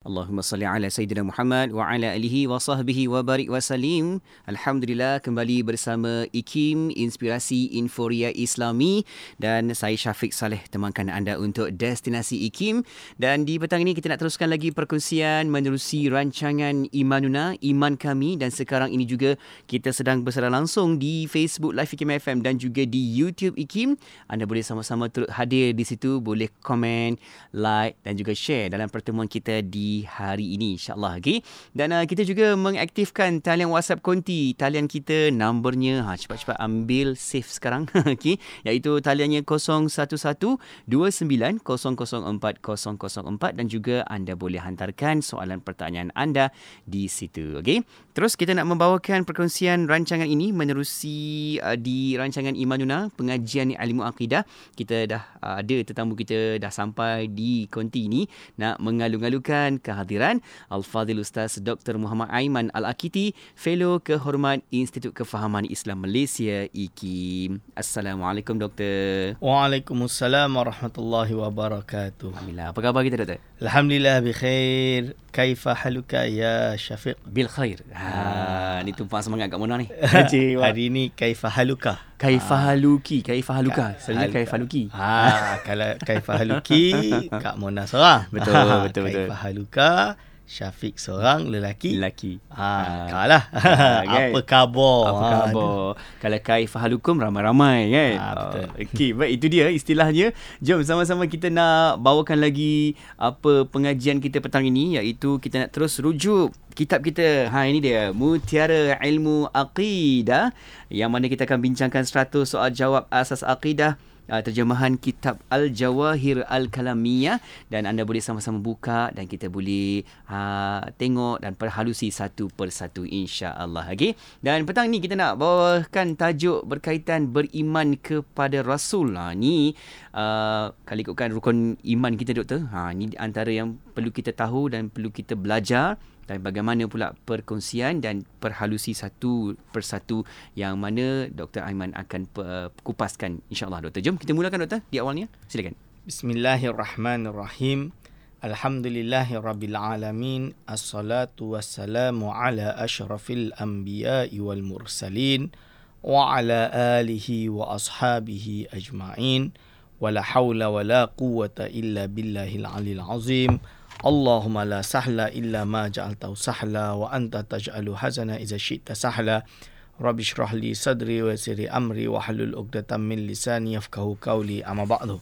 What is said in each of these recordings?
Allahumma salli ala Sayyidina Muhammad wa ala alihi wa sahbihi wa barik wa salim. Alhamdulillah kembali bersama IKIM Inspirasi Inforia Islami dan saya Syafiq Saleh temankan anda untuk Destinasi IKIM dan di petang ini kita nak teruskan lagi perkongsian menerusi rancangan Imanuna Iman Kami dan sekarang ini juga kita sedang bersara langsung di Facebook Live IKIM FM dan juga di YouTube IKIM. Anda boleh sama-sama turut hadir di situ, boleh komen, like dan juga share dalam pertemuan kita di hari ini insyaallah okey? Dan uh, kita juga mengaktifkan talian WhatsApp konti. Talian kita nombornya ha cepat-cepat ambil save sekarang okey? Iaitu taliannya 011290040004 dan juga anda boleh hantarkan soalan pertanyaan anda di situ okey? Terus kita nak membawakan perkongsian rancangan ini menerusi uh, di rancangan Imanuna pengajian ilmu akidah kita dah uh, ada tetamu kita dah sampai di konti ini nak mengalu-alukan kehadiran Al-Fadhil Ustaz Dr. Muhammad Aiman Al-Akiti, Fellow Kehormat Institut Kefahaman Islam Malaysia IKIM. Assalamualaikum Doktor. Waalaikumsalam warahmatullahi wabarakatuh. Alhamdulillah. Apa khabar kita Doktor? Alhamdulillah bikhair. Kaifa haluka ya Syafiq? Bil khair. Ha, ni tumpang semangat kat Mona ni. Hari ini kaifa haluka? Kaifa haluki, kaifa haluka. Selalunya kaifa haluki. Ha, kalau kaifa haluki Kak Mona seorang. Betul, betul, betul. Kaifa haluka Syafiq seorang lelaki. Lelaki. Ha, kalah. kan? Apa khabar? Apa Ha, khabar? Kalau kaifa halukum ramai-ramai kan. Ah, betul. Oh, Okey, baik itu dia istilahnya. Jom sama-sama kita nak bawakan lagi apa pengajian kita petang ini iaitu kita nak terus rujuk kitab kita. Ha ini dia, Mutiara Ilmu Aqidah yang mana kita akan bincangkan 100 soal jawab asas akidah uh, terjemahan kitab Al-Jawahir Al-Kalamiyah dan anda boleh sama-sama buka dan kita boleh uh, tengok dan perhalusi satu persatu insya-Allah. Okey. Dan petang ni kita nak bawakan tajuk berkaitan beriman kepada Rasul. Ha ni uh, kalau ikutkan rukun iman kita doktor. Ha ni antara yang perlu kita tahu dan perlu kita belajar dan bagaimana pula perkongsian dan perhalusi satu persatu yang mana Dr. Aiman akan uh, kupaskan insyaAllah Doktor. Jom kita mulakan Doktor di awalnya. Silakan. Bismillahirrahmanirrahim. Alhamdulillahirabbil alamin. Assalatu wassalamu ala asyrafil anbiya'i wal mursalin wa ala alihi wa ashabihi ajma'in. Wala hawla wala quwwata illa billahil alil azim. Allahumma la sahla illa ma ja'altahu sahla wa anta taj'alu hazana idza syi'ta sahla. Rabbi shrah li sadri wa yassir amri wa hlul 'uqdatam min lisani yafqahu qawli amma ba'du.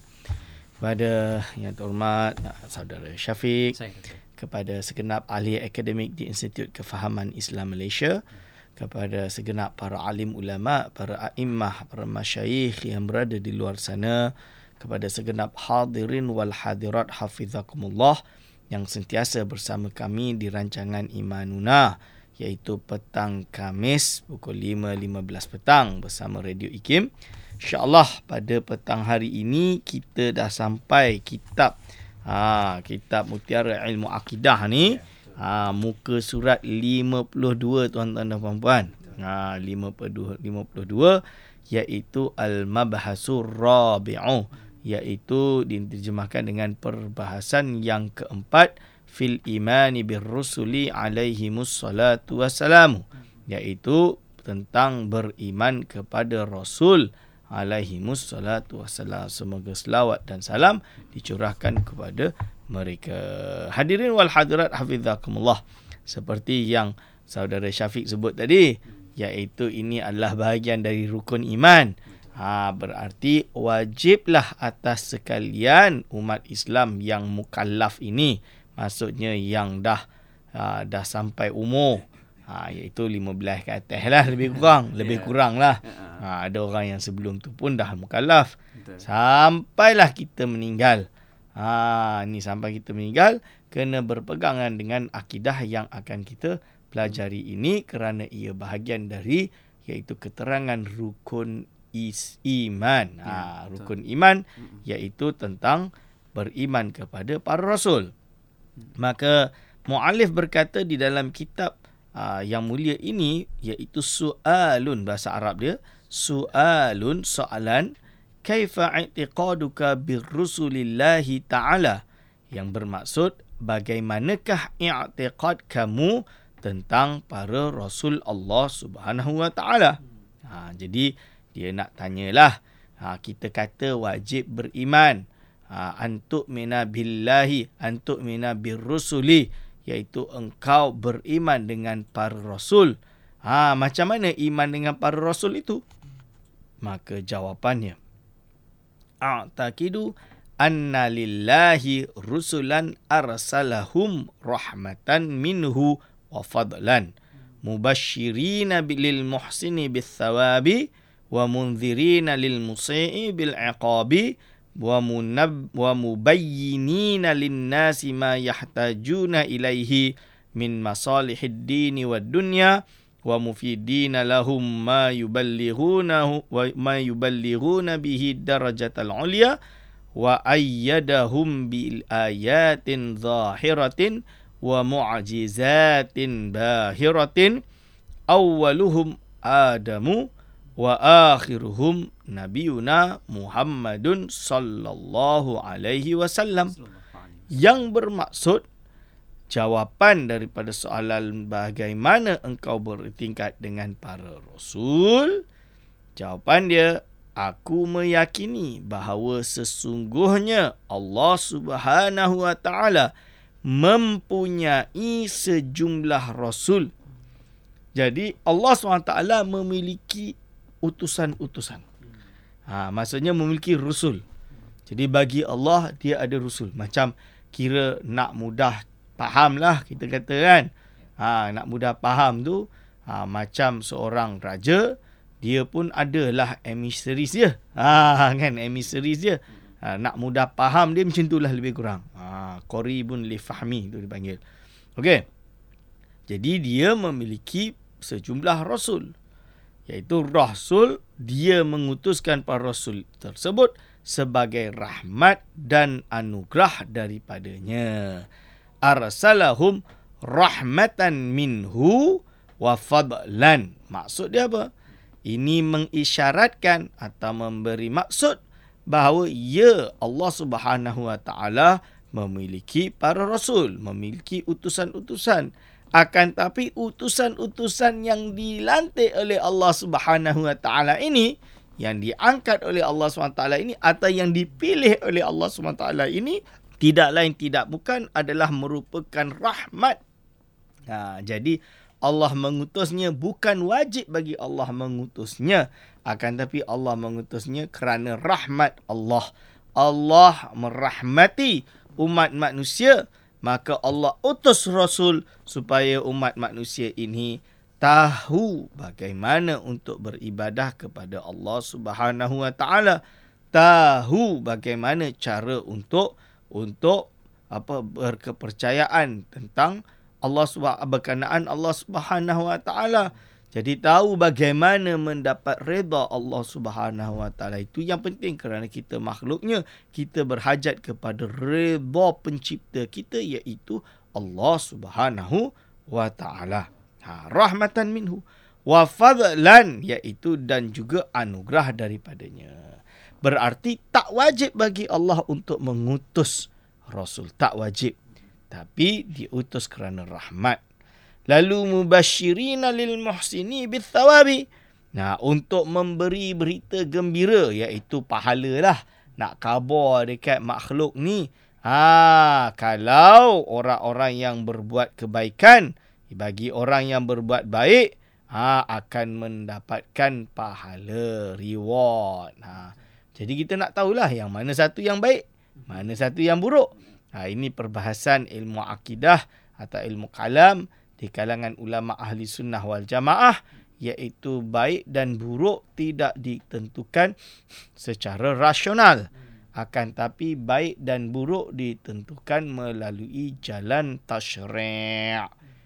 Kepada yang terhormat saudara Syafiq, kepada segenap ahli akademik di Institut Kefahaman Islam Malaysia, kepada segenap para alim ulama, para a'immah, para masyayikh yang berada di luar sana, kepada segenap hadirin wal hadirat hafizakumullah yang sentiasa bersama kami di rancangan Imanuna iaitu petang Kamis pukul 5.15 petang bersama Radio IKIM. InsyaAllah pada petang hari ini kita dah sampai kitab ha, kitab Mutiara Ilmu Akidah ni ha, muka surat 52 tuan-tuan dan puan-puan. Ha, 52, 52 iaitu Al-Mabhasur Rabi'u iaitu diterjemahkan dengan perbahasan yang keempat fil imani bir rusuli alaihi musallatu wassalamu iaitu tentang beriman kepada rasul alaihi musallatu wassalam semoga selawat dan salam dicurahkan kepada mereka. Hadirin wal hadirat hafizakumullah. Seperti yang saudara Syafiq sebut tadi iaitu ini adalah bahagian dari rukun iman Ha, berarti wajiblah atas sekalian umat Islam yang mukallaf ini. Maksudnya yang dah ha, dah sampai umur. Ha, iaitu 15 ke atas lah lebih kurang. Lebih kurang lah. Ha, ada orang yang sebelum tu pun dah mukallaf. Sampailah kita meninggal. Ha, ni sampai kita meninggal. Kena berpegangan dengan akidah yang akan kita pelajari ini. Kerana ia bahagian dari iaitu keterangan rukun is iman. Ha, Ya, rukun iman iaitu tentang beriman kepada para rasul. Maka muallif berkata di dalam kitab uh, yang mulia ini iaitu sualun bahasa Arab dia sualun soalan kaifa i'tiqaduka birrusulillahi ta'ala yang bermaksud bagaimanakah i'tiqad kamu tentang para rasul Allah Subhanahu wa taala. Ha jadi dia nak tanyalah. Ha kita kata wajib beriman. Ha antuk mina billahi antuk mina birrusuli iaitu engkau beriman dengan para rasul. Ha macam mana iman dengan para rasul itu? Maka jawapannya a'taqidu anna lillahi rusulan arsalahum rahmatan minhu wa fadlan mubashirina bil muhsini bis thawabi wa munzirina lil musii bil iqabi wa munab wa mubayyinina lin nasi ma yahtajuna ilaihi min masalihid dini wad dunya wa mufidina lahum ma yuballighunahu wa ma yuballighuna bihi darajatal ulya wa akhiruhum nabiyuna muhammadun sallallahu alaihi wasallam yang bermaksud jawapan daripada soalan bagaimana engkau bertingkat dengan para rasul jawapan dia aku meyakini bahawa sesungguhnya Allah Subhanahu wa taala mempunyai sejumlah rasul. Jadi Allah SWT memiliki utusan-utusan. Ha, maksudnya memiliki rasul. Jadi bagi Allah dia ada rasul. Macam kira nak mudah faham lah kita kata kan. Ha, nak mudah faham tu ha, macam seorang raja dia pun adalah emissaries dia. Ha, kan emissaries dia. Ha, nak mudah faham dia macam itulah lebih kurang. Ha, Qoribun li fahmi itu dipanggil. Okey. Jadi dia memiliki sejumlah rasul. Iaitu rasul dia mengutuskan para rasul tersebut sebagai rahmat dan anugerah daripadanya. Arsalahum rahmatan minhu wa fadlan. Maksud dia apa? Ini mengisyaratkan atau memberi maksud bahawa ya Allah Subhanahu Wa Taala memiliki para rasul, memiliki utusan-utusan. Akan tapi utusan-utusan yang dilantik oleh Allah Subhanahu Wa Taala ini yang diangkat oleh Allah SWT ini atau yang dipilih oleh Allah SWT ini tidak lain tidak bukan adalah merupakan rahmat. Ha, jadi Allah mengutusnya bukan wajib bagi Allah mengutusnya akan tapi Allah mengutusnya kerana rahmat Allah. Allah merahmati umat manusia, maka Allah utus Rasul supaya umat manusia ini tahu bagaimana untuk beribadah kepada Allah Subhanahu Wa Taala, tahu bagaimana cara untuk untuk apa berkepercayaan tentang Allah berkenaan Allah Subhanahu Wa Taala. Jadi tahu bagaimana mendapat reda Allah Subhanahu Wa Taala itu yang penting kerana kita makhluknya kita berhajat kepada reda pencipta kita iaitu Allah Subhanahu Wa Taala. Ha, rahmatan minhu wa fadlan iaitu dan juga anugerah daripadanya. Berarti tak wajib bagi Allah untuk mengutus rasul tak wajib tapi diutus kerana rahmat lalu mubashirina lil muhsini bit thawabi nah untuk memberi berita gembira iaitu pahala lah. Nak khabar dekat makhluk ni. Ha kalau orang-orang yang berbuat kebaikan bagi orang yang berbuat baik ha akan mendapatkan pahala reward. Ha jadi kita nak tahulah yang mana satu yang baik mana satu yang buruk. Ha ini perbahasan ilmu akidah atau ilmu kalam di kalangan ulama ahli sunnah wal jamaah iaitu baik dan buruk tidak ditentukan secara rasional. Akan tapi baik dan buruk ditentukan melalui jalan tasyri'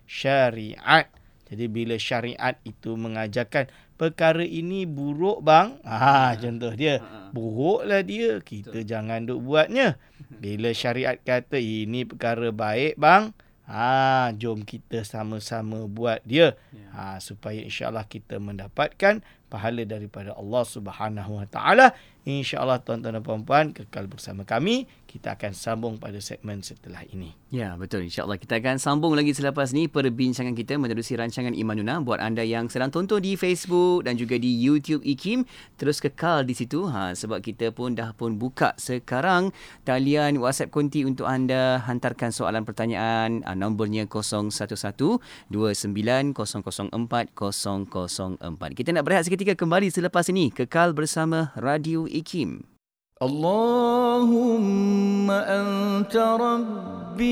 syariat. Jadi bila syariat itu mengajarkan perkara ini buruk bang. Ha contoh dia. Buruklah dia kita Betul. jangan duk buatnya. Bila syariat kata ini perkara baik bang Ha, jom kita sama-sama buat dia. Ya. Ha, supaya insyaAllah kita mendapatkan pahala daripada Allah Subhanahu Wa Taala. Insya-Allah tuan-tuan dan puan-puan kekal bersama kami. Kita akan sambung pada segmen setelah ini. Ya, betul. InsyaAllah kita akan sambung lagi selepas ni perbincangan kita menerusi rancangan Imanuna. Buat anda yang sedang tonton di Facebook dan juga di YouTube IKIM, terus kekal di situ. Ha, sebab kita pun dah pun buka sekarang talian WhatsApp konti untuk anda hantarkan soalan pertanyaan. Ha, nombornya 011290040004. Kita nak berehat seketika kembali selepas ini. Kekal bersama Radio IKIM. اللهم أنت ربي.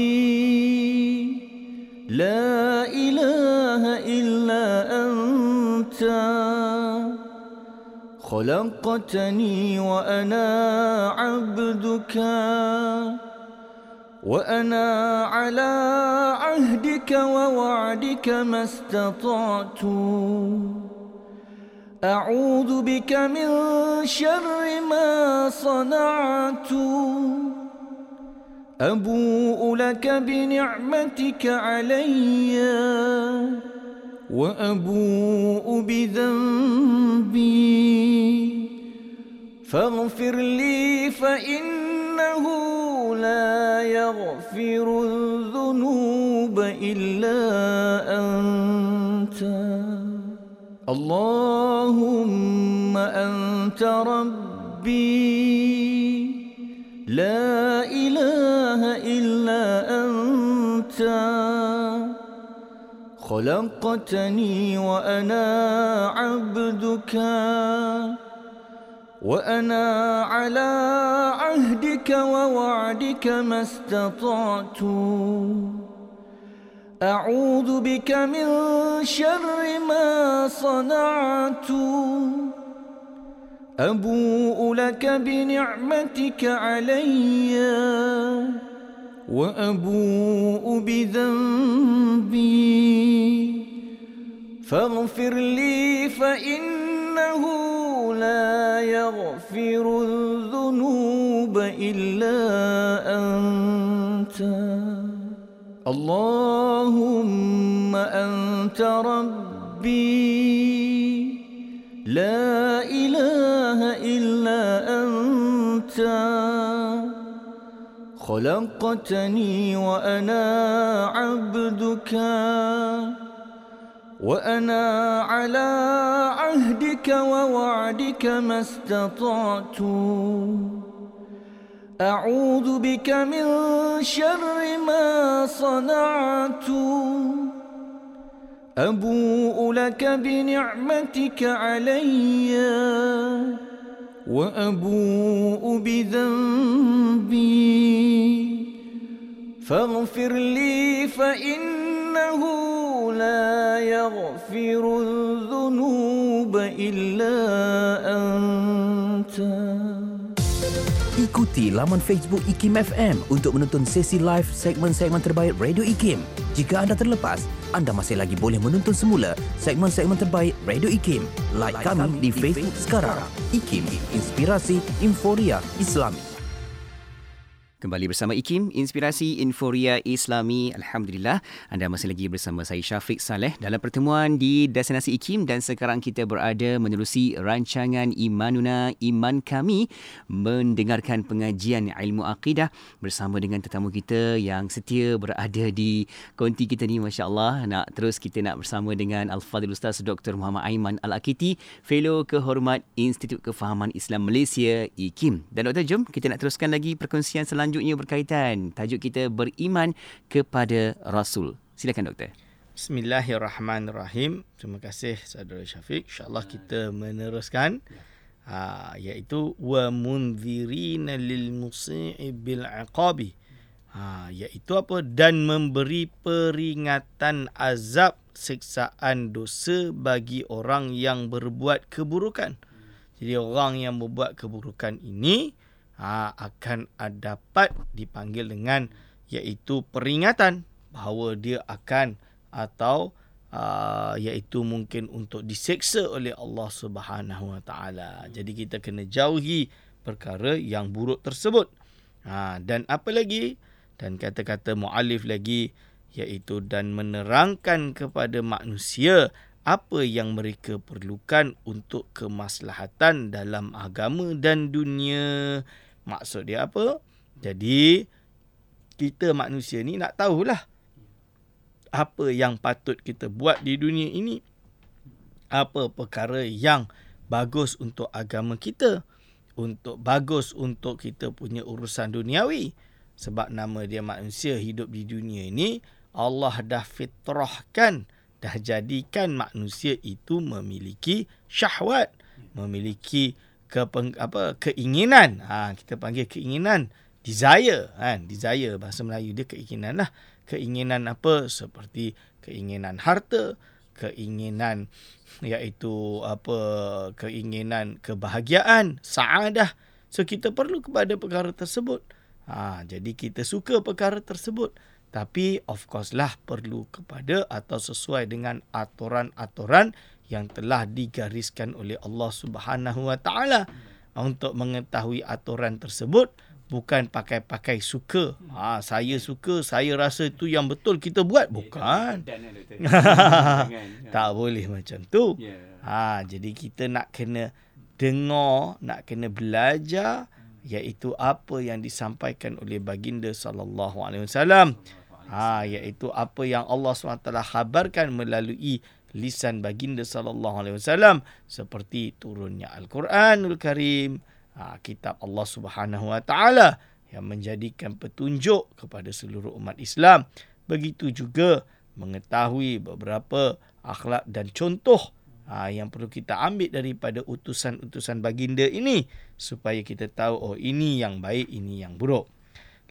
لا إله إلا أنت. خلقتني وأنا عبدك. وأنا على عهدك ووعدك ما استطعت. أعوذ بك من شر ما صنعت. أبوء لك بنعمتك علي وأبوء بذنبي. فاغفر لي فإنه لا يغفر الذنوب إلا أنت. اللهم أنت ربي. لا إله إلا أنت. خلقتني وأنا عبدك. وأنا على عهدك ووعدك ما استطعت. أعوذ بك من شر ما صنعت. أبوء لك بنعمتك علي وأبوء بذنبي. فاغفر لي فإنه لا يغفر الذنوب إلا أنت. اللهم أنت ربي لا إله إلا أنت خلقتني وأنا عبدك وأنا على عهدك ووعدك ما استطعت أعوذ بك من شر ما صنعت. أبوء لك بنعمتك علي وأبوء بذنبي. فاغفر لي فإنه لا يغفر الذنوب إلا أنت. Ikuti laman Facebook IKIM FM untuk menonton sesi live segmen-segmen terbaik Radio IKIM. Jika anda terlepas, anda masih lagi boleh menonton semula segmen-segmen terbaik Radio IKIM. Like kami di Facebook sekarang. IKIM, Inspirasi Inforia Islami. Kembali bersama IKIM, Inspirasi Inforia Islami. Alhamdulillah, anda masih lagi bersama saya Syafiq Saleh dalam pertemuan di Destinasi IKIM dan sekarang kita berada menerusi rancangan Imanuna Iman Kami mendengarkan pengajian ilmu akidah bersama dengan tetamu kita yang setia berada di konti kita ni Masya Allah. Nak terus kita nak bersama dengan Al-Fadhil Ustaz Dr. Muhammad Aiman Al-Akiti, Fellow Kehormat Institut Kefahaman Islam Malaysia IKIM. Dan Dr. jom kita nak teruskan lagi perkongsian selanjutnya selanjutnya berkaitan tajuk kita beriman kepada Rasul. Silakan doktor. Bismillahirrahmanirrahim. Terima kasih saudara Syafiq. Insya-Allah kita meneruskan ha, iaitu wa munzirina lil musii bil iqabi. Ha, iaitu apa dan memberi peringatan azab siksaan dosa bagi orang yang berbuat keburukan. Jadi orang yang berbuat keburukan ini ha, akan dapat dipanggil dengan iaitu peringatan bahawa dia akan atau uh, iaitu mungkin untuk diseksa oleh Allah Subhanahu Wa Taala. Jadi kita kena jauhi perkara yang buruk tersebut. Ha, dan apa lagi? Dan kata-kata mualif lagi iaitu dan menerangkan kepada manusia apa yang mereka perlukan untuk kemaslahatan dalam agama dan dunia. Maksud dia apa? Jadi kita manusia ni nak tahulah apa yang patut kita buat di dunia ini. Apa perkara yang bagus untuk agama kita. Untuk bagus untuk kita punya urusan duniawi. Sebab nama dia manusia hidup di dunia ini. Allah dah fitrahkan dah jadikan manusia itu memiliki syahwat, memiliki ke apa keinginan. Ha kita panggil keinginan, desire kan, desire bahasa Melayu dia keinginan lah. Keinginan apa seperti keinginan harta, keinginan iaitu apa keinginan kebahagiaan, saadah. So kita perlu kepada perkara tersebut. Ha jadi kita suka perkara tersebut. Tapi of course lah perlu kepada atau sesuai dengan aturan-aturan yang telah digariskan oleh Allah Subhanahu Wa Taala untuk mengetahui aturan tersebut bukan pakai-pakai suka. Ha saya suka, saya rasa itu yang betul kita buat bukan. tak boleh macam tu. Ha jadi kita nak kena dengar, nak kena belajar iaitu apa yang disampaikan oleh baginda sallallahu alaihi wasallam ha iaitu apa yang Allah SWT khabarkan melalui lisan baginda sallallahu alaihi wasallam seperti turunnya al-Quranul Karim ha kitab Allah Subhanahu wa taala yang menjadikan petunjuk kepada seluruh umat Islam. Begitu juga mengetahui beberapa akhlak dan contoh ha, yang perlu kita ambil daripada utusan-utusan baginda ini supaya kita tahu oh ini yang baik ini yang buruk.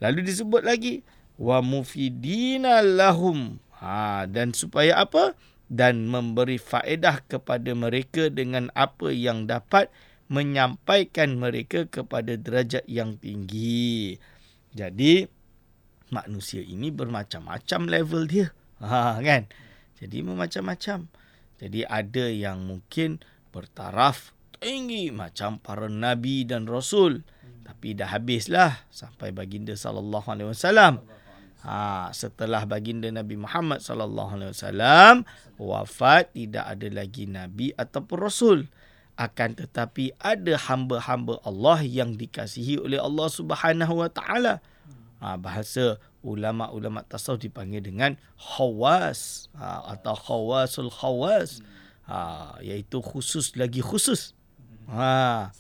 Lalu disebut lagi wa mufidina lahum. Ha dan supaya apa dan memberi faedah kepada mereka dengan apa yang dapat menyampaikan mereka kepada derajat yang tinggi. Jadi manusia ini bermacam-macam level dia. Ha kan? Jadi macam-macam jadi ada yang mungkin bertaraf tinggi macam para nabi dan rasul. Tapi dah habislah sampai baginda sallallahu alaihi wasallam Ha, setelah baginda Nabi Muhammad sallallahu alaihi wasallam wafat tidak ada lagi nabi ataupun rasul akan tetapi ada hamba-hamba Allah yang dikasihi oleh Allah Subhanahu wa taala. Ha, bahasa ulama-ulama tasawuf dipanggil dengan khawas ha, atau khawasul khawas. Ha, iaitu khusus lagi khusus. Ha.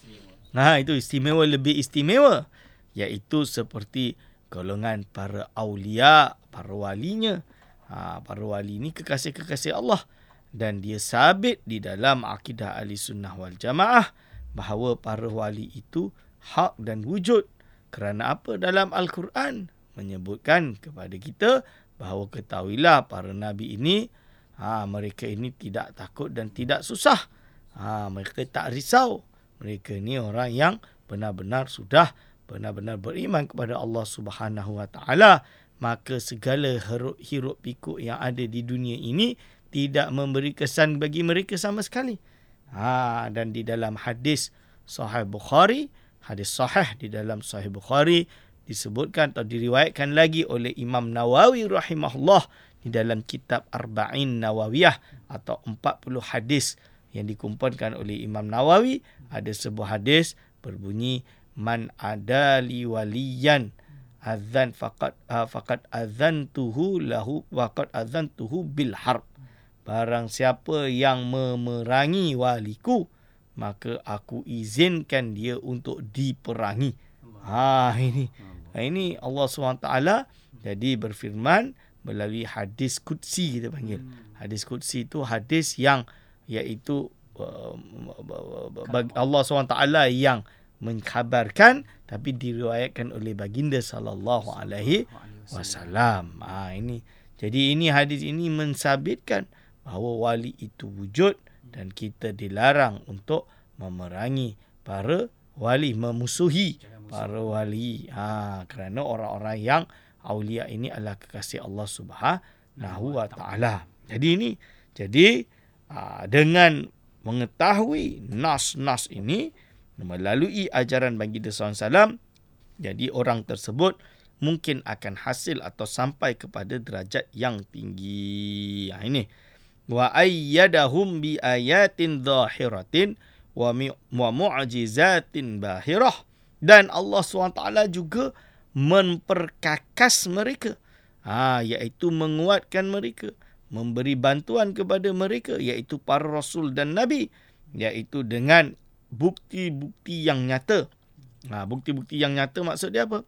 Nah, ha, itu istimewa lebih istimewa. Iaitu seperti golongan para aulia, para walinya. Ha, para wali ini kekasih-kekasih Allah. Dan dia sabit di dalam akidah ahli sunnah wal jamaah bahawa para wali itu hak dan wujud. Kerana apa dalam Al-Quran menyebutkan kepada kita bahawa ketahuilah para nabi ini ha, mereka ini tidak takut dan tidak susah. Ha, mereka tak risau. Mereka ini orang yang benar-benar sudah benar-benar beriman kepada Allah Subhanahu Wa Taala maka segala hiruk pikuk yang ada di dunia ini tidak memberi kesan bagi mereka sama sekali. Ha dan di dalam hadis Sahih Bukhari, hadis sahih di dalam Sahih Bukhari disebutkan atau diriwayatkan lagi oleh Imam Nawawi rahimahullah di dalam kitab Arba'in Nawawiyah atau 40 hadis yang dikumpulkan oleh Imam Nawawi ada sebuah hadis berbunyi man ada li waliyan. Azan faqat uh, faqat azantuhu lahu waqad azantuhu bil harb. Barang siapa yang memerangi waliku maka aku izinkan dia untuk diperangi. Ha ini ha, ini Allah SWT jadi berfirman melalui hadis qudsi kita panggil. Hadis qudsi itu hadis yang iaitu uh, Allah SWT yang mengkhabarkan tapi diriwayatkan oleh baginda sallallahu alaihi wasallam. Ha ini. Jadi ini hadis ini mensabitkan bahawa wali itu wujud dan kita dilarang untuk memerangi para wali memusuhi para wali. Ha kerana orang-orang yang aulia ini adalah kekasih Allah Subhanahu wa taala. Jadi ini jadi ha, dengan mengetahui nas-nas ini melalui ajaran baginda SAW, jadi orang tersebut mungkin akan hasil atau sampai kepada derajat yang tinggi. Ha, ini. wa ayyadahum bi ayatin zahiratin wa mu'jizatin bahirah dan Allah SWT juga memperkakas mereka ha iaitu menguatkan mereka memberi bantuan kepada mereka iaitu para rasul dan nabi iaitu dengan bukti-bukti yang nyata ha bukti-bukti yang nyata maksud dia apa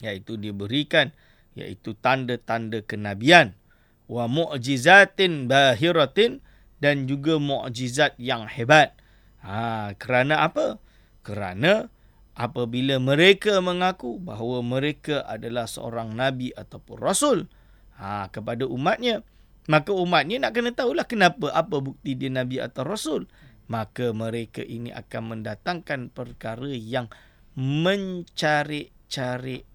iaitu diberikan iaitu tanda-tanda kenabian wa mu'jizatin bahiratin dan juga mukjizat yang hebat. Ha, kerana apa? Kerana apabila mereka mengaku bahawa mereka adalah seorang nabi ataupun rasul ha, kepada umatnya, maka umatnya nak kena tahulah kenapa apa bukti dia nabi atau rasul. Maka mereka ini akan mendatangkan perkara yang mencari-cari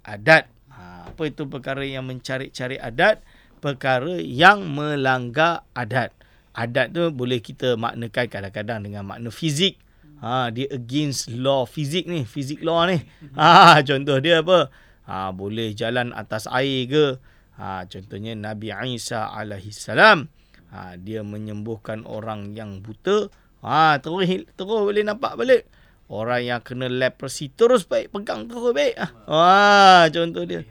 adat. Ha, apa itu perkara yang mencari-cari adat? Perkara yang melanggar adat. Adat tu boleh kita maknakan kadang-kadang dengan makna fizik. Ha, dia against law fizik ni, fizik law ni. Ha, contoh dia apa? Ha, boleh jalan atas air ke? Ha, contohnya Nabi Isa alaihi salam. Ha, dia menyembuhkan orang yang buta. Ha, terus terus boleh nampak balik. Orang yang kena leprosy terus baik, pegang terus baik. Ha, contoh dia.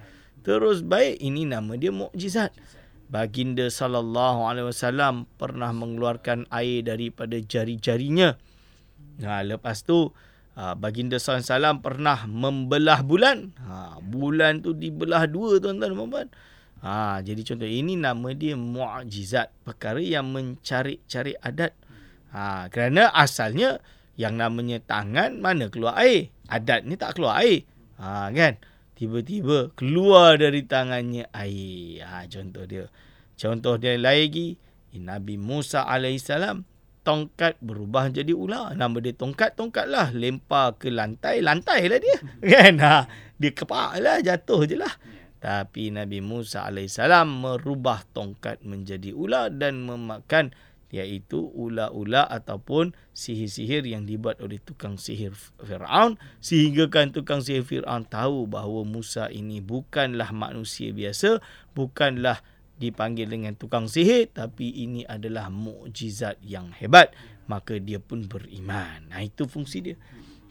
Terus baik. Ini nama dia mukjizat. Baginda sallallahu alaihi wasallam pernah mengeluarkan air daripada jari-jarinya. Ha, lepas tu ha, baginda sallallahu alaihi wasallam pernah membelah bulan. Ha, bulan tu dibelah dua tuan-tuan dan puan Ha, jadi contoh ini nama dia mukjizat, perkara yang mencari-cari adat. Ha, kerana asalnya yang namanya tangan mana keluar air? Adat ni tak keluar air. Ha, kan? tiba-tiba keluar dari tangannya air. Ha, contoh dia. Contoh dia lagi, Nabi Musa AS, tongkat berubah jadi ular. Nama dia tongkat, tongkat lah. Lempar ke lantai, lantai lah dia. kan? Ha, dia kepak lah, jatuh je lah. Tapi Nabi Musa AS merubah tongkat menjadi ular dan memakan iaitu ular-ular ataupun sihir-sihir yang dibuat oleh tukang sihir Firaun. Sehingga kan tukang sihir Firaun tahu bahawa Musa ini bukanlah manusia biasa bukanlah dipanggil dengan tukang sihir tapi ini adalah mukjizat yang hebat. Maka dia pun beriman. Nah itu fungsi dia.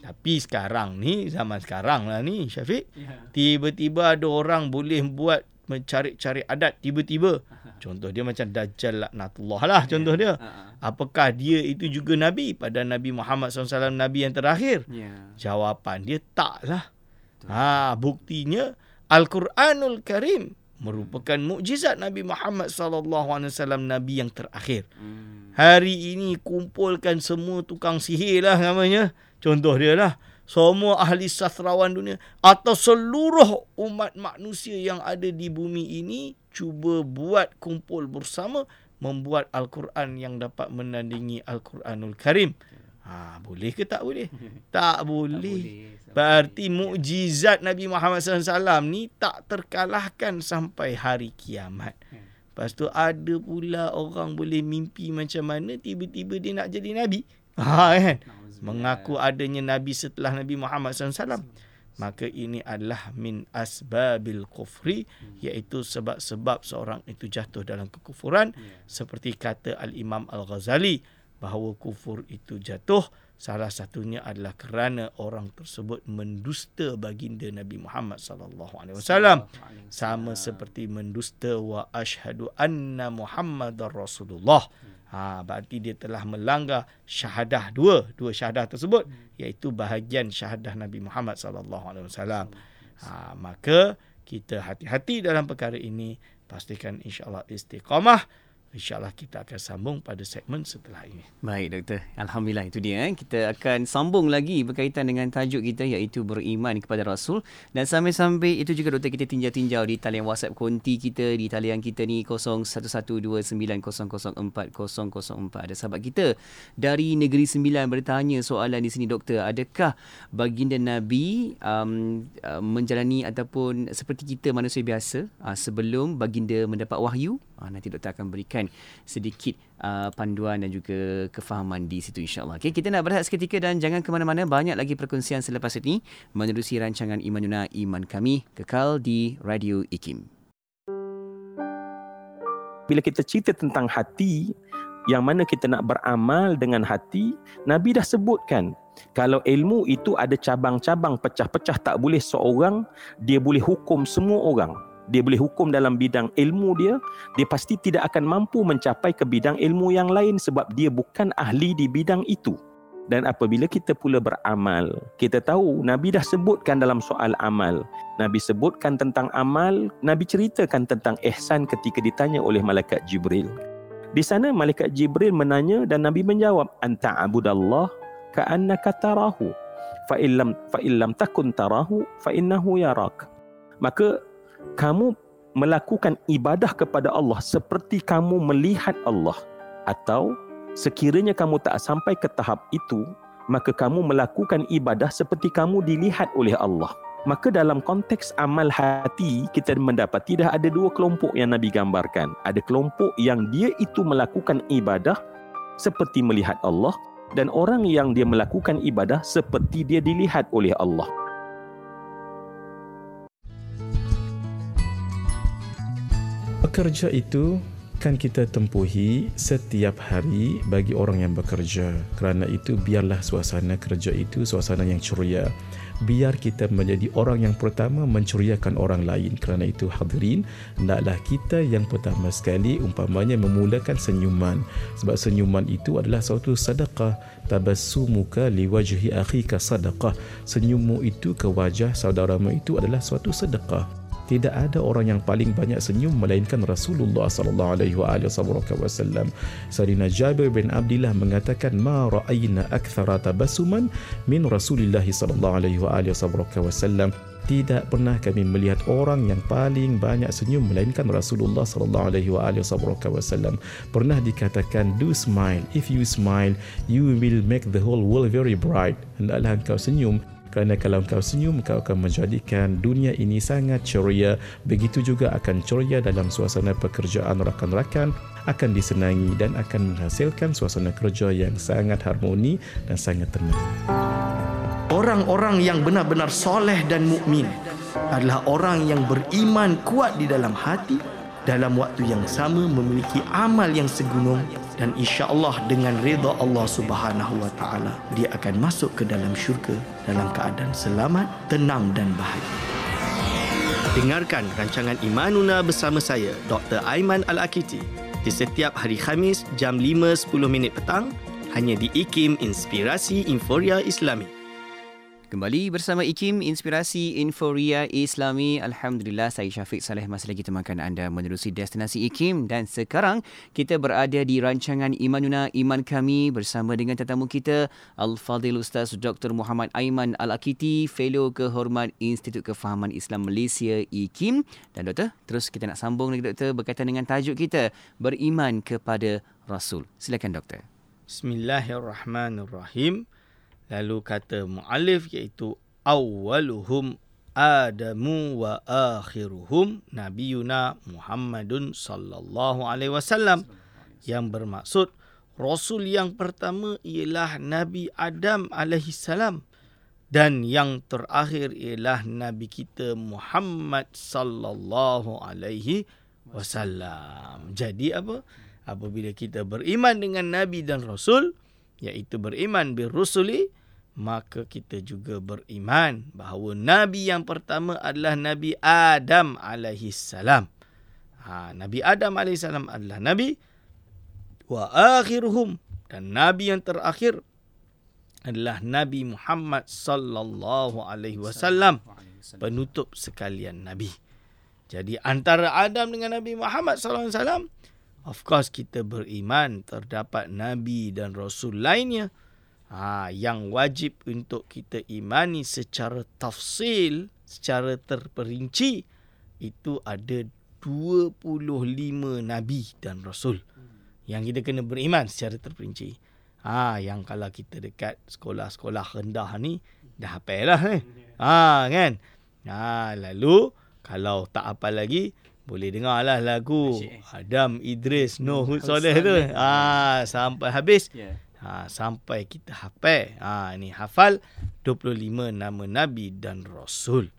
Tapi sekarang ni zaman sekarang lah ni Syafiq tiba-tiba ada orang boleh buat mencari-cari adat tiba-tiba Contoh dia macam Dajjal laknatullah lah contoh dia. Ha, Apakah dia itu juga Nabi pada Nabi Muhammad SAW Nabi yang terakhir? Ya. Jawapan dia taklah. Ha, buktinya Al-Quranul Karim merupakan mukjizat Nabi Muhammad SAW Nabi yang terakhir. Hmm. Hari ini kumpulkan semua tukang sihir lah namanya. Contoh dia lah. Semua ahli sastrawan dunia atau seluruh umat manusia yang ada di bumi ini cuba buat kumpul bersama membuat Al-Quran yang dapat menandingi Al-Quranul Karim. Ha, boleh ke tak boleh? Tak boleh. Berarti mukjizat Nabi Muhammad SAW ni tak terkalahkan sampai hari kiamat. Lepas tu ada pula orang boleh mimpi macam mana tiba-tiba dia nak jadi Nabi. Ha, kan? Mengaku adanya Nabi setelah Nabi Muhammad SAW. Maka ini adalah min asbabil kufri iaitu sebab-sebab seorang itu jatuh dalam kekufuran. Seperti kata Al-Imam Al-Ghazali bahawa kufur itu jatuh salah satunya adalah kerana orang tersebut mendusta baginda Nabi Muhammad sallallahu alaihi wasallam. Sama seperti mendusta wa asyhadu anna Muhammadar Rasulullah Ha, berarti dia telah melanggar syahadah dua, dua syahadah tersebut iaitu bahagian syahadah Nabi Muhammad sallallahu alaihi wasallam. Ha, maka kita hati-hati dalam perkara ini, pastikan insya-Allah istiqamah InsyaAllah kita akan sambung pada segmen setelah ini. Baik doktor. Alhamdulillah itu dia. Eh. Kita akan sambung lagi berkaitan dengan tajuk kita iaitu beriman kepada Rasul. Dan sambil-sambil itu juga doktor kita tinjau-tinjau di talian WhatsApp konti kita di talian kita ni 011290040004. Ada sahabat kita dari Negeri Sembilan bertanya soalan di sini doktor. Adakah baginda Nabi um, uh, menjalani ataupun seperti kita manusia biasa uh, sebelum baginda mendapat wahyu? Uh, nanti doktor akan berikan sedikit uh, panduan dan juga kefahaman di situ insyaAllah. Okay, kita nak berehat seketika dan jangan ke mana-mana. Banyak lagi perkongsian selepas ini menerusi rancangan Iman Yuna Iman Kami kekal di Radio IKIM. Bila kita cerita tentang hati, yang mana kita nak beramal dengan hati, Nabi dah sebutkan kalau ilmu itu ada cabang-cabang pecah-pecah tak boleh seorang dia boleh hukum semua orang. Dia boleh hukum dalam bidang ilmu dia, dia pasti tidak akan mampu mencapai ke bidang ilmu yang lain sebab dia bukan ahli di bidang itu. Dan apabila kita pula beramal, kita tahu Nabi dah sebutkan dalam soal amal. Nabi sebutkan tentang amal, Nabi ceritakan tentang ihsan ketika ditanya oleh malaikat Jibril. Di sana malaikat Jibril menanya dan Nabi menjawab, "Anta abudallah ka'annaka tarahu, fa illam fa illam takun tarahu fa innahu yarak." Maka kamu melakukan ibadah kepada Allah seperti kamu melihat Allah atau Sekiranya kamu tak sampai ke tahap itu, maka kamu melakukan ibadah seperti kamu dilihat oleh Allah. Maka dalam konteks amal hati, kita mendapat tidak ada dua kelompok yang Nabi gambarkan. Ada kelompok yang dia itu melakukan ibadah seperti melihat Allah dan orang yang dia melakukan ibadah seperti dia dilihat oleh Allah. Pekerja itu akan kita tempuhi setiap hari bagi orang yang bekerja. Kerana itu biarlah suasana kerja itu suasana yang ceria. Biar kita menjadi orang yang pertama menceriakan orang lain. Kerana itu hadirin, hendaklah kita yang pertama sekali umpamanya memulakan senyuman. Sebab senyuman itu adalah suatu sedekah. Tabassumuka liwajhi akhika sedekah. Senyummu itu ke wajah saudaramu itu adalah suatu sedekah tidak ada orang yang paling banyak senyum melainkan Rasulullah sallallahu alaihi wasallam. Sayyidina Jabir bin Abdullah mengatakan ma ra'ayna akthara tabassuman min Rasulillah sallallahu alaihi wasallam. Tidak pernah kami melihat orang yang paling banyak senyum melainkan Rasulullah sallallahu alaihi wasallam. Pernah dikatakan do smile. If you smile, you will make the whole world very bright. Hendaklah engkau senyum kerana kalau kau senyum kau akan menjadikan dunia ini sangat ceria. Begitu juga akan ceria dalam suasana pekerjaan rakan-rakan akan disenangi dan akan menghasilkan suasana kerja yang sangat harmoni dan sangat tenang. Orang-orang yang benar-benar soleh dan mukmin adalah orang yang beriman kuat di dalam hati dalam waktu yang sama memiliki amal yang segunung dan insya-Allah dengan redha Allah Subhanahu wa taala dia akan masuk ke dalam syurga dalam keadaan selamat, tenang dan bahagia. Dengarkan rancangan Imanuna bersama saya Dr. Aiman Al-Akiti di setiap hari Khamis jam 5.10 minit petang hanya di IKIM Inspirasi Inforia Islami. Kembali bersama IKIM Inspirasi Inforia Islami. Alhamdulillah saya Syafiq Saleh masih lagi temankan anda menerusi destinasi IKIM dan sekarang kita berada di rancangan Imanuna Iman Kami bersama dengan tetamu kita Al-Fadhil Ustaz Dr. Muhammad Aiman Al-Akiti, Fellow Kehormat Institut Kefahaman Islam Malaysia IKIM. Dan Doktor, terus kita nak sambung lagi Doktor berkaitan dengan tajuk kita beriman kepada Rasul. Silakan Doktor. Bismillahirrahmanirrahim. Lalu kata mu'alif iaitu awwaluhum Adamu wa akhiruhum Nabiyuna Muhammadun sallallahu alaihi wasallam yang bermaksud Rasul yang pertama ialah Nabi Adam alaihi salam dan yang terakhir ialah Nabi kita Muhammad sallallahu alaihi wasallam. Jadi apa? Apabila kita beriman dengan Nabi dan Rasul, iaitu beriman birrusuli maka kita juga beriman bahawa nabi yang pertama adalah nabi Adam alaihi salam. Ha, nabi Adam alaihi salam adalah nabi wa akhiruhum dan nabi yang terakhir adalah nabi Muhammad sallallahu alaihi wasallam penutup sekalian nabi. Jadi antara Adam dengan Nabi Muhammad sallallahu alaihi wasallam Of course kita beriman terdapat nabi dan rasul lainnya ha, yang wajib untuk kita imani secara tafsil, secara terperinci itu ada 25 nabi dan rasul yang kita kena beriman secara terperinci. Ha, yang kalau kita dekat sekolah-sekolah rendah ni dah hafal lah eh. Ha, kan? Ha, lalu kalau tak apa lagi boleh dengar lah lagu Adam Idris Noh Hud Soleh tu. Ah sampai habis. Yeah. Ha, sampai kita hafal. Ha, ini hafal 25 nama Nabi dan Rasul.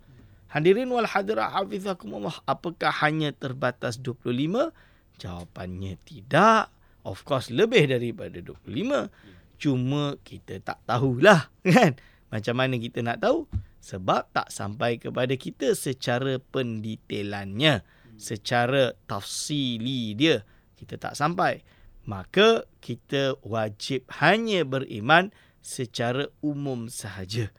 Hadirin wal hadirah hafizakumullah. Apakah hanya terbatas 25? Jawapannya tidak. Of course lebih daripada 25. Cuma kita tak tahulah kan. Macam mana kita nak tahu? Sebab tak sampai kepada kita secara pendetailannya. Secara tafsili dia. Kita tak sampai. Maka kita wajib hanya beriman secara umum sahaja.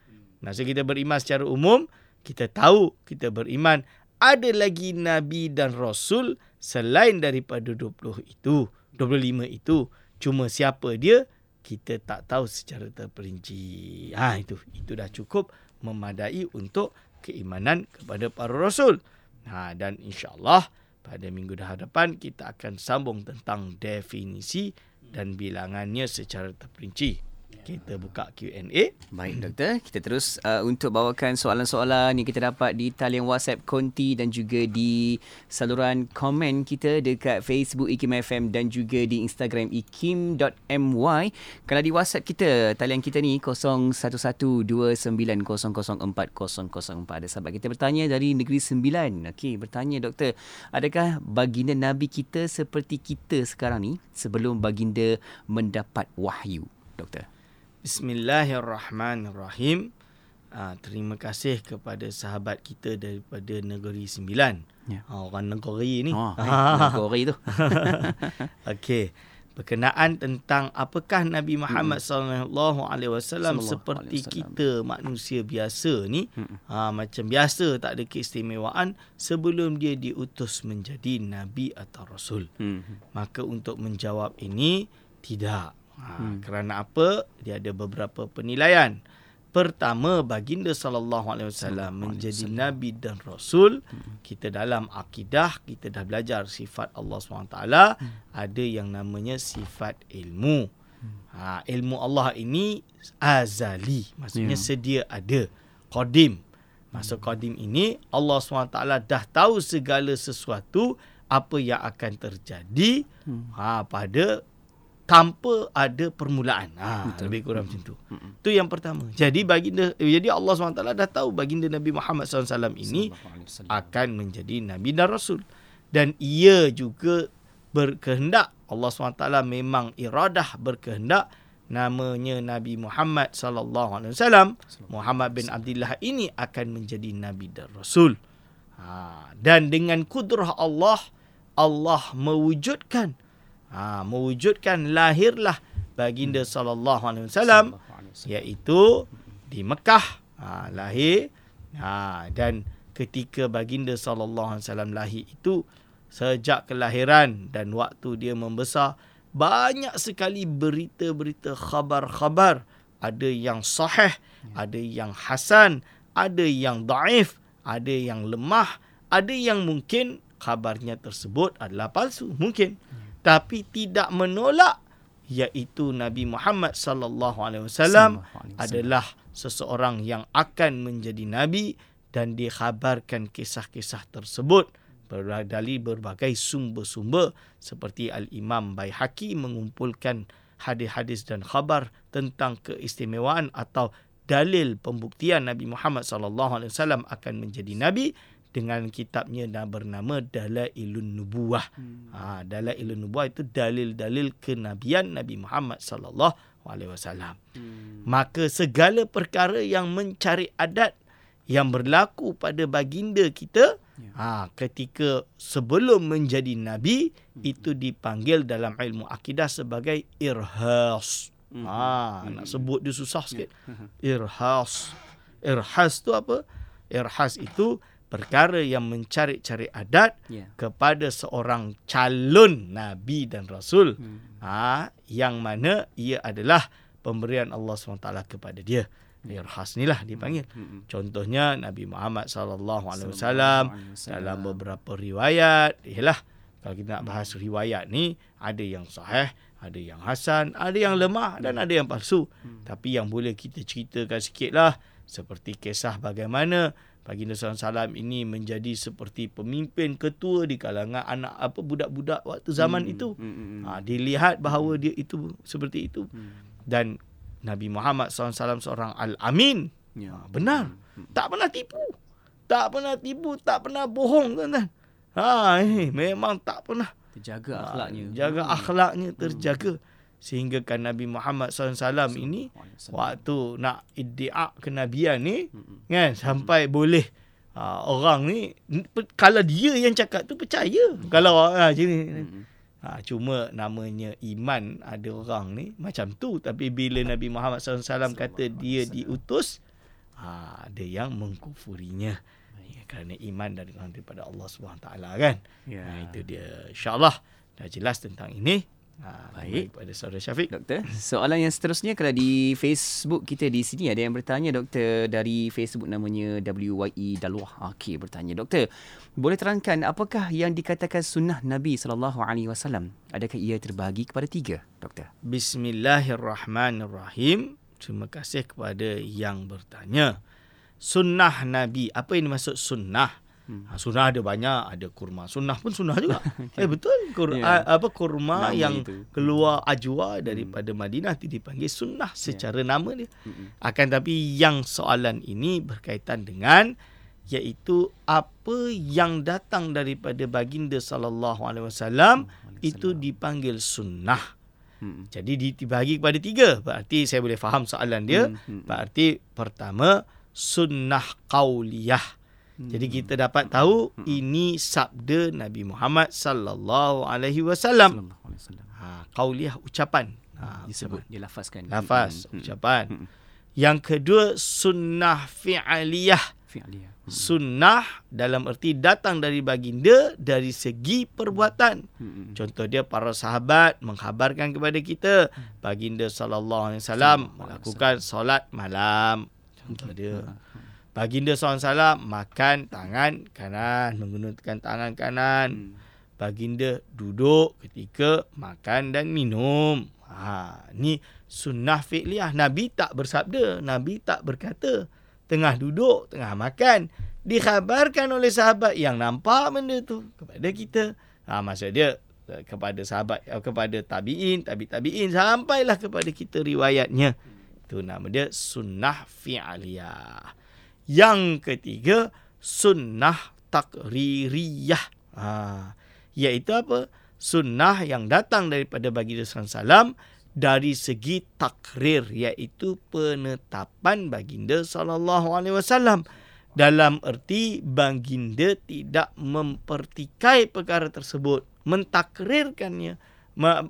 Maksud kita beriman secara umum, kita tahu kita beriman ada lagi Nabi dan Rasul selain daripada 20 itu. 25 itu. Cuma siapa dia? kita tak tahu secara terperinci. Ha itu itu dah cukup memadai untuk keimanan kepada para rasul. Ha dan insya-Allah pada minggu hadapan kita akan sambung tentang definisi dan bilangannya secara terperinci kita buka Q&A. Baik doktor, kita terus uh, untuk bawakan soalan-soalan yang kita dapat di talian WhatsApp Konti dan juga di saluran komen kita dekat Facebook Ikim FM dan juga di Instagram ikim.my. Kalau di WhatsApp kita, talian kita ni 011290040004. Ada sahabat kita bertanya dari Negeri Sembilan. Okey, bertanya doktor, adakah baginda Nabi kita seperti kita sekarang ni sebelum baginda mendapat wahyu? Doktor. Bismillahirrahmanirrahim. Uh, terima kasih kepada sahabat kita daripada negeri Sembilan. Ya. Uh, orang negeri ni. Oh, negeri tu. Okey. Berkenaan tentang apakah Nabi Muhammad hmm. sallallahu alaihi wasallam seperti kita manusia biasa ni, hmm. uh, macam biasa tak ada keistimewaan sebelum dia diutus menjadi nabi atau rasul. Hmm. Maka untuk menjawab ini tidak Ha, hmm. Kerana apa? Dia ada beberapa penilaian. Pertama, baginda sallallahu alaihi wasallam menjadi nabi dan rasul. Hmm. Kita dalam akidah kita dah belajar sifat Allah SWT hmm. ada yang namanya sifat ilmu. Hmm. Ha, ilmu Allah ini azali, maksudnya yeah. sedia ada, qadim. Maksud qadim ini Allah SWT dah tahu segala sesuatu apa yang akan terjadi hmm. ha, pada tanpa ada permulaan. Ha, Betul. lebih kurang macam tu. Itu yang pertama. Jadi baginda jadi Allah SWT dah tahu baginda Nabi Muhammad SAW ini akan menjadi nabi dan rasul. Dan ia juga berkehendak Allah SWT memang iradah berkehendak namanya Nabi Muhammad sallallahu alaihi wasallam Muhammad bin Abdullah ini akan menjadi nabi dan rasul. Ha, dan dengan kudrah Allah Allah mewujudkan ha, mewujudkan lahirlah baginda sallallahu alaihi wasallam iaitu di Mekah. Ha, lahir. Ha, dan ketika baginda sallallahu alaihi wasallam lahir itu sejak kelahiran dan waktu dia membesar banyak sekali berita-berita khabar-khabar. Ada yang sahih ada yang hasan ada yang daif ada yang lemah ada yang mungkin khabarnya tersebut adalah palsu. Mungkin tapi tidak menolak iaitu Nabi Muhammad sallallahu alaihi wasallam adalah seseorang yang akan menjadi nabi dan dikhabarkan kisah-kisah tersebut dari berbagai sumber-sumber seperti Al-Imam Baihaqi mengumpulkan hadis-hadis dan khabar tentang keistimewaan atau dalil pembuktian Nabi Muhammad sallallahu alaihi wasallam akan menjadi nabi dengan kitabnya yang bernama Dalailun Nubuwah. Hmm. Ha, Dalailun Nubuwah itu dalil-dalil kenabian Nabi Muhammad sallallahu alaihi wasallam. Hmm. Maka segala perkara yang mencari adat yang berlaku pada baginda kita ya. ha, ketika sebelum menjadi nabi hmm. itu dipanggil dalam ilmu akidah sebagai irhas. Hmm. Ha, hmm. nak sebut dia susah sikit. Ya. Irhas. Irhas tu apa? Irhas itu perkara yang mencari-cari adat yeah. kepada seorang calon nabi dan rasul hmm. ha yang mana ia adalah pemberian Allah SWT kepada dia Irhas ni lah dipanggil. Hmm. hmm. Contohnya Nabi Muhammad sallallahu alaihi wasallam dalam beberapa riwayat, ialah kalau kita nak bahas riwayat ni ada yang sahih, ada yang hasan, ada yang lemah dan ada yang palsu. Hmm. Tapi yang boleh kita ceritakan sikitlah seperti kisah bagaimana Baginda SAW ini menjadi seperti pemimpin ketua di kalangan anak apa budak-budak waktu zaman hmm. itu. Hmm. hmm, hmm. Ha, dilihat bahawa hmm. dia itu seperti itu. Hmm. Dan Nabi Muhammad SAW seorang Al-Amin. Ya. Ha, benar. Hmm. Tak pernah tipu. Tak pernah tipu, tak pernah bohong tuan-tuan. Ha, eh, memang tak pernah. Terjaga akhlaknya. Jaga Hmm. akhlaknya terjaga. Sehingga kan Nabi Muhammad SAW ini waktu nak iddia kenabian ni kan sampai boleh uh, orang ni kalau dia yang cakap tu percaya. Kalau uh, macam ni. Ha, cuma namanya iman ada orang ni macam tu. Tapi bila Nabi Muhammad SAW kata dia diutus ha, ada yang mengkufurinya. Ya, kerana iman dari daripada Allah SWT kan? Ya. ha, itu dia. Insyaallah. Dah jelas tentang ini ha, Baik. pada saudara Syafiq Doktor, soalan yang seterusnya kalau di Facebook kita di sini ada yang bertanya doktor dari Facebook namanya WYE Dalwah. Okey bertanya doktor, boleh terangkan apakah yang dikatakan sunnah Nabi sallallahu alaihi wasallam? Adakah ia terbahagi kepada tiga, doktor? Bismillahirrahmanirrahim. Terima kasih kepada yang bertanya. Sunnah Nabi. Apa yang dimaksud sunnah? Hmm. Ha, sunnah ada banyak. Ada kurma. Sunnah pun sunnah juga. eh betul. Kur, Ya. yeah. apa kurma Nama yang itu. keluar ajwa daripada Madinah itu dipanggil sunnah secara nama dia. Akan tapi yang soalan ini berkaitan dengan iaitu apa yang datang daripada baginda sallallahu alaihi wasallam itu dipanggil sunnah. Hmm. Jadi di- dibagi kepada tiga. Berarti saya boleh faham soalan dia. Hmm, hmm, hmm. Berarti pertama sunnah qauliyah. Hmm. Jadi kita dapat tahu ini sabda Nabi Muhammad sallallahu alaihi wasallam. Ha, qauliyah ucapan. Ha, Disebut, dia lafazkan. lafaz Hmm, hmm, ucapan. Hmm. Yang kedua sunnah fi'aliyah. Fi'liyah. Sunnah dalam erti datang dari baginda dari segi perbuatan. Hmm. Contoh dia para sahabat mengkhabarkan kepada kita baginda sallallahu alaihi wasallam melakukan solat malam. Contoh dia. Baginda wasallam makan tangan kanan menggunakan tangan kanan. Hmm. Baginda duduk ketika makan dan minum. Ha, ni sunnah fi'liyah. Nabi tak bersabda, Nabi tak berkata. Tengah duduk, tengah makan, dikhabarkan oleh sahabat yang nampak benda tu kepada kita. Ha, maksud dia eh, kepada sahabat eh, kepada tabiin, tabi tabiin sampailah kepada kita riwayatnya. Itu nama dia sunnah fi'aliyah. Yang ketiga sunnah takririyah. Ha, iaitu apa? Sunnah yang datang daripada baginda SAW dari segi takrir iaitu penetapan baginda sallallahu alaihi wasallam dalam erti baginda tidak mempertikai perkara tersebut mentakrirkannya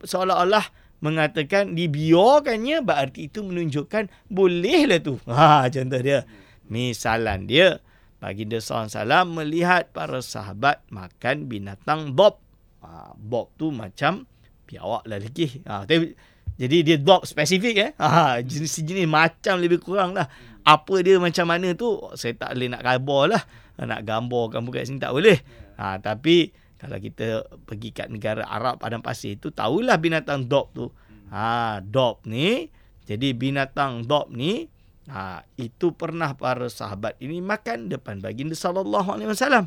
seolah-olah mengatakan dibiarkannya berarti itu menunjukkan bolehlah tu ha contoh dia misalan dia baginda SAW melihat para sahabat makan binatang bob ha, bob tu macam biawak lah lagi ha, tapi jadi dia dog spesifik eh. Ha, jenis-jenis macam lebih kurang lah. Apa dia macam mana tu saya tak boleh nak gambar lah. Nak gambarkan bukan sini tak boleh. Ha, tapi kalau kita pergi kat negara Arab padang pasir tu tahulah binatang dog tu. Ha, dog ni jadi binatang dog ni ha, itu pernah para sahabat ini makan depan baginda sallallahu alaihi wasallam.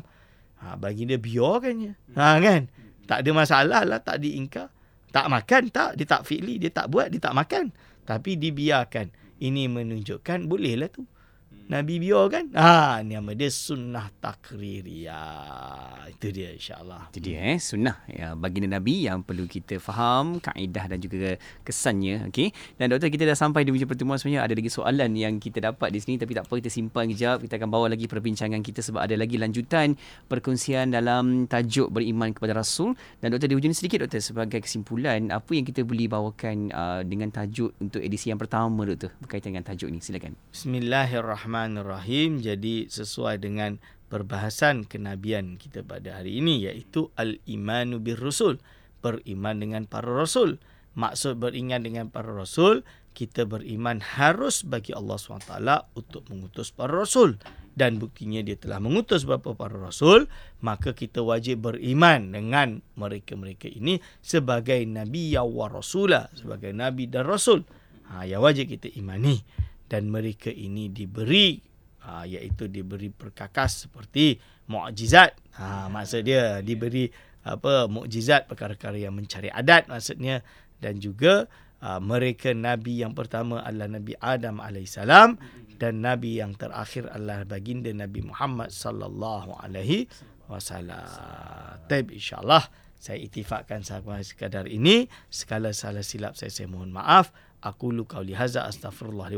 Ha, baginda biarkannya. Ha kan? Tak ada masalah lah, tak diingkar. Tak makan tak, dia tak fi'li, dia tak buat, dia tak makan. Tapi dibiarkan. Ini menunjukkan bolehlah tu. Nabi biarkan. Ha, nama dia sunnah takririyah. Itu dia insya-Allah. Itu dia eh sunnah ya baginda Nabi yang perlu kita faham kaedah dan juga kesannya okey. Dan doktor kita dah sampai di hujung pertemuan sebenarnya ada lagi soalan yang kita dapat di sini tapi tak apa kita simpan kejap kita akan bawa lagi perbincangan kita sebab ada lagi lanjutan perkongsian dalam tajuk beriman kepada Rasul dan doktor di hujung ni sedikit doktor sebagai kesimpulan apa yang kita boleh bawakan uh, dengan tajuk untuk edisi yang pertama doktor berkaitan dengan tajuk ni silakan. Bismillahirrahmanirrahim. Jadi sesuai dengan perbahasan kenabian kita pada hari ini iaitu al-imanu bir rusul. Beriman dengan para rasul. Maksud beriman dengan para rasul, kita beriman harus bagi Allah SWT untuk mengutus para rasul. Dan buktinya dia telah mengutus beberapa para rasul, maka kita wajib beriman dengan mereka-mereka ini sebagai nabi ya wa rasulah, sebagai nabi dan rasul. Ha, yang wajib kita imani dan mereka ini diberi ha, iaitu diberi perkakas seperti mukjizat. Ha, maksud dia diberi apa mukjizat perkara-perkara yang mencari adat maksudnya dan juga uh, mereka nabi yang pertama adalah Nabi Adam alaihissalam dan nabi yang terakhir adalah baginda Nabi Muhammad sallallahu alaihi wasallam. Taib insyaallah Saya itifakkan sekadar ini. Segala salah silap saya, saya mohon maaf. Aku lu qauli hadza astaghfirullah li.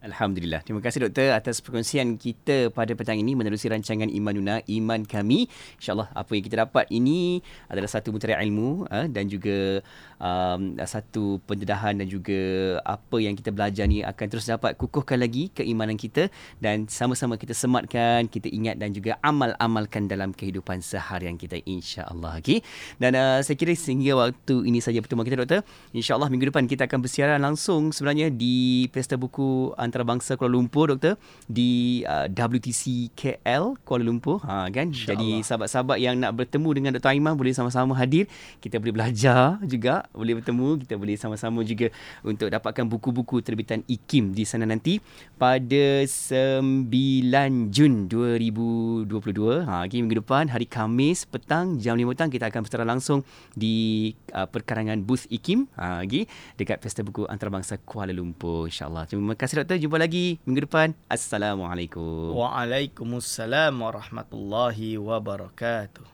Alhamdulillah. Terima kasih doktor atas perkongsian kita pada petang ini menerusi rancangan Imanuna Iman Kami. InsyaAllah apa yang kita dapat ini adalah satu mutiara ilmu uh, dan juga um, satu pendedahan dan juga apa yang kita belajar ni akan terus dapat kukuhkan lagi keimanan kita dan sama-sama kita sematkan, kita ingat dan juga amal-amalkan dalam kehidupan seharian kita insya-Allah. Okay? Dan uh, saya kira sehingga waktu ini saja pertemuan kita doktor. Insya-Allah minggu depan kita akan bersiaran langsung sebenarnya di Pesta Buku antarabangsa Kuala Lumpur doktor di uh, WTC KL Kuala Lumpur ha kan jadi sahabat-sahabat yang nak bertemu dengan Dr Aiman boleh sama-sama hadir kita boleh belajar juga boleh bertemu kita boleh sama-sama juga untuk dapatkan buku-buku terbitan IKIM di sana nanti pada 9 Jun 2022 ha okay, minggu depan hari Khamis petang jam 5 petang kita akan bersecara langsung di uh, perkarangan booth IKIM ha okay, dekat Pesta Buku Antarabangsa Kuala Lumpur insyaallah terima kasih doktor jumpa lagi minggu depan. Assalamualaikum. Waalaikumsalam warahmatullahi wabarakatuh.